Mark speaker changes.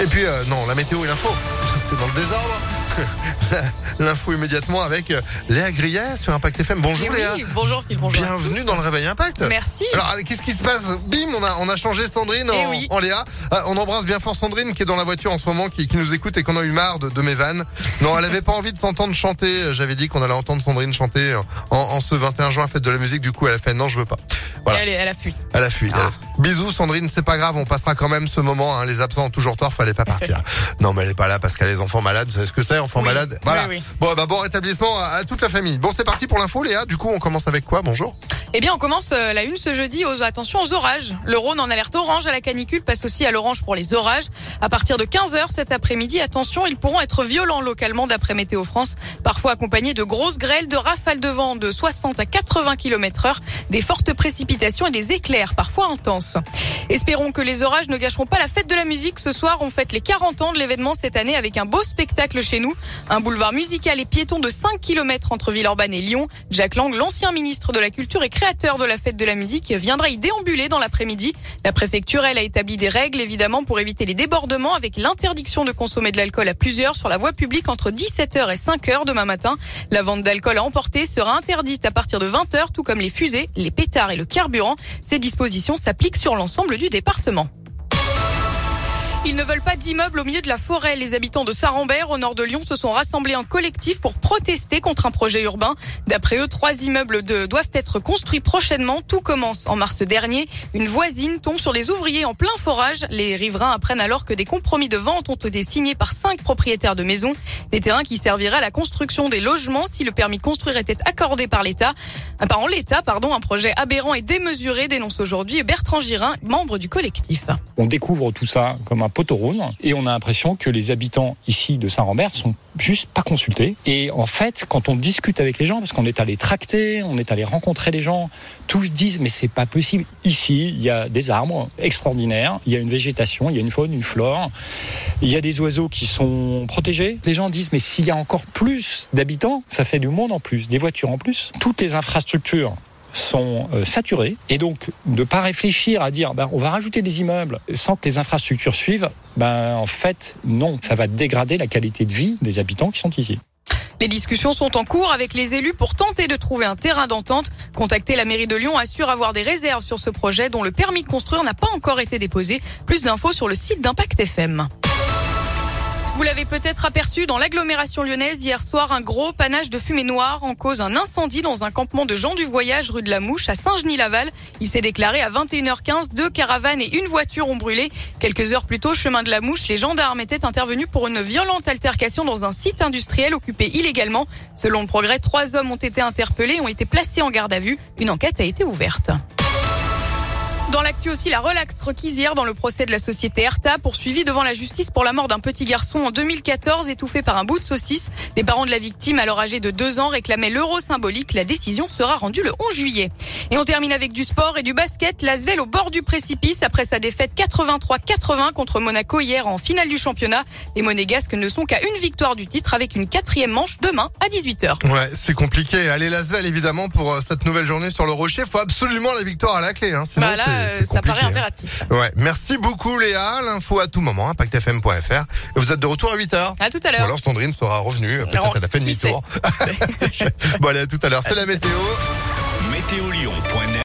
Speaker 1: Et puis, euh, non, la météo et l'info, c'est dans le désordre. L'info immédiatement avec euh, Léa Grillet sur Impact FM. Bonjour
Speaker 2: Eh
Speaker 1: Léa.
Speaker 2: bonjour Phil, bonjour.
Speaker 1: Bienvenue dans le Réveil Impact.
Speaker 2: Merci.
Speaker 1: Alors, qu'est-ce qui se passe? Bim, on a, on a changé Sandrine
Speaker 2: Eh
Speaker 1: en,
Speaker 2: oui.
Speaker 1: en Léa. Euh, on embrasse bien fort Sandrine qui est dans la voiture en ce moment, qui, qui nous écoute et qu'on a eu marre de, de mes vannes. Non, elle avait pas envie de s'entendre chanter. J'avais dit qu'on allait entendre Sandrine chanter en, en ce 21 juin, fête de la musique. Du coup, elle a fait non, je veux pas. Voilà.
Speaker 2: Elle, elle a fui.
Speaker 1: Elle a fui.
Speaker 2: Ah.
Speaker 1: elle. Bisous Sandrine, c'est pas grave, on passera quand même ce moment. hein. Les absents ont toujours tort, fallait pas partir. non, mais elle est pas là parce qu'elle a les enfants malades. Vous savez ce que c'est, enfants
Speaker 2: Oui.
Speaker 1: malades? Voilà.
Speaker 2: Oui, oui.
Speaker 1: Bon, bah, bon rétablissement à, à toute la famille. Bon, c'est parti pour l'info, Léa. Du coup, on commence avec quoi? Bonjour.
Speaker 2: Eh bien, on commence euh, la une ce jeudi aux attention aux orages. Le Rhône en alerte orange à la canicule passe aussi à l'orange pour les orages. À partir de 15h cet après-midi, attention, ils pourront être violents localement d'après Météo France, parfois accompagnés de grosses grêles, de rafales de vent de 60 à 80 km heure, des fortes précipitations et des éclairs parfois intenses. Espérons que les orages ne gâcheront pas la fête de la musique. Ce soir, on fête les 40 ans de l'événement cette année avec un beau spectacle chez nous. Un boulevard musical et piéton de 5 km entre Villeurbanne et Lyon. Jacques Lang, l'ancien ministre de la Culture créateur de la fête de la musique, viendra y déambuler dans l'après-midi. La préfecture, elle, a établi des règles, évidemment, pour éviter les débordements avec l'interdiction de consommer de l'alcool à plusieurs sur la voie publique entre 17h et 5h demain matin. La vente d'alcool à emporter sera interdite à partir de 20h, tout comme les fusées, les pétards et le carburant. Ces dispositions s'appliquent sur l'ensemble du département. Ils ne veulent pas d'immeubles au milieu de la forêt. Les habitants de Saint-Rambert, au nord de Lyon, se sont rassemblés en collectif pour protester contre un projet urbain. D'après eux, trois immeubles de- doivent être construits prochainement. Tout commence en mars dernier. Une voisine tombe sur les ouvriers en plein forage. Les riverains apprennent alors que des compromis de vente ont été signés par cinq propriétaires de maisons. Des terrains qui serviraient à la construction des logements si le permis de construire était accordé par l'État. Ah, en l'État, pardon. Un projet aberrant et démesuré dénonce aujourd'hui Bertrand Girin, membre du collectif.
Speaker 3: On découvre tout ça comme un et on a l'impression que les habitants ici de Saint-Rambert sont juste pas consultés. Et en fait, quand on discute avec les gens, parce qu'on est allé tracter, on est allé rencontrer les gens, tous disent mais c'est pas possible. Ici, il y a des arbres extraordinaires, il y a une végétation, il y a une faune, une flore, il y a des oiseaux qui sont protégés. Les gens disent mais s'il y a encore plus d'habitants, ça fait du monde en plus, des voitures en plus. Toutes les infrastructures sont euh, saturés et donc de pas réfléchir à dire ben, on va rajouter des immeubles sans que les infrastructures suivent ben en fait non ça va dégrader la qualité de vie des habitants qui sont ici
Speaker 2: Les discussions sont en cours avec les élus pour tenter de trouver un terrain d'entente. Contacter la mairie de Lyon assure avoir des réserves sur ce projet dont le permis de construire n'a pas encore été déposé. Plus d'infos sur le site d'Impact FM. Vous l'avez peut-être aperçu dans l'agglomération lyonnaise hier soir, un gros panache de fumée noire en cause un incendie dans un campement de gens du voyage rue de la Mouche à Saint-Genis-Laval. Il s'est déclaré à 21h15. Deux caravanes et une voiture ont brûlé. Quelques heures plus tôt, chemin de la Mouche, les gendarmes étaient intervenus pour une violente altercation dans un site industriel occupé illégalement. Selon le progrès, trois hommes ont été interpellés ont été placés en garde à vue. Une enquête a été ouverte. Dans l'actu aussi, la relaxe requise hier dans le procès de la société Erta, poursuivie devant la justice pour la mort d'un petit garçon en 2014 étouffé par un bout de saucisse. Les parents de la victime, alors âgés de deux ans, réclamaient l'euro symbolique. La décision sera rendue le 11 juillet. Et on termine avec du sport et du basket. L'Asvel au bord du précipice après sa défaite 83-80 contre Monaco hier en finale du championnat. Les Monégasques ne sont qu'à une victoire du titre avec une quatrième manche demain à 18h.
Speaker 1: Ouais, c'est compliqué. Allez, Lasvel, évidemment, pour euh, cette nouvelle journée sur le Rocher. Faut absolument la victoire à la clé. Hein. Sinon,
Speaker 2: Bah là, euh, ça paraît
Speaker 1: hein.
Speaker 2: impératif.
Speaker 1: Ouais, merci beaucoup Léa. L'info à tout moment, impactfm.fr. Et vous êtes de retour à 8h.
Speaker 2: À tout à
Speaker 1: Ou
Speaker 2: l'heure.
Speaker 1: alors Sandrine sera revenue, peut-être
Speaker 2: Alors,
Speaker 1: elle a fait
Speaker 2: qui
Speaker 1: demi-tour. bon allez, à tout à l'heure. C'est la météo.
Speaker 4: Météolion.fr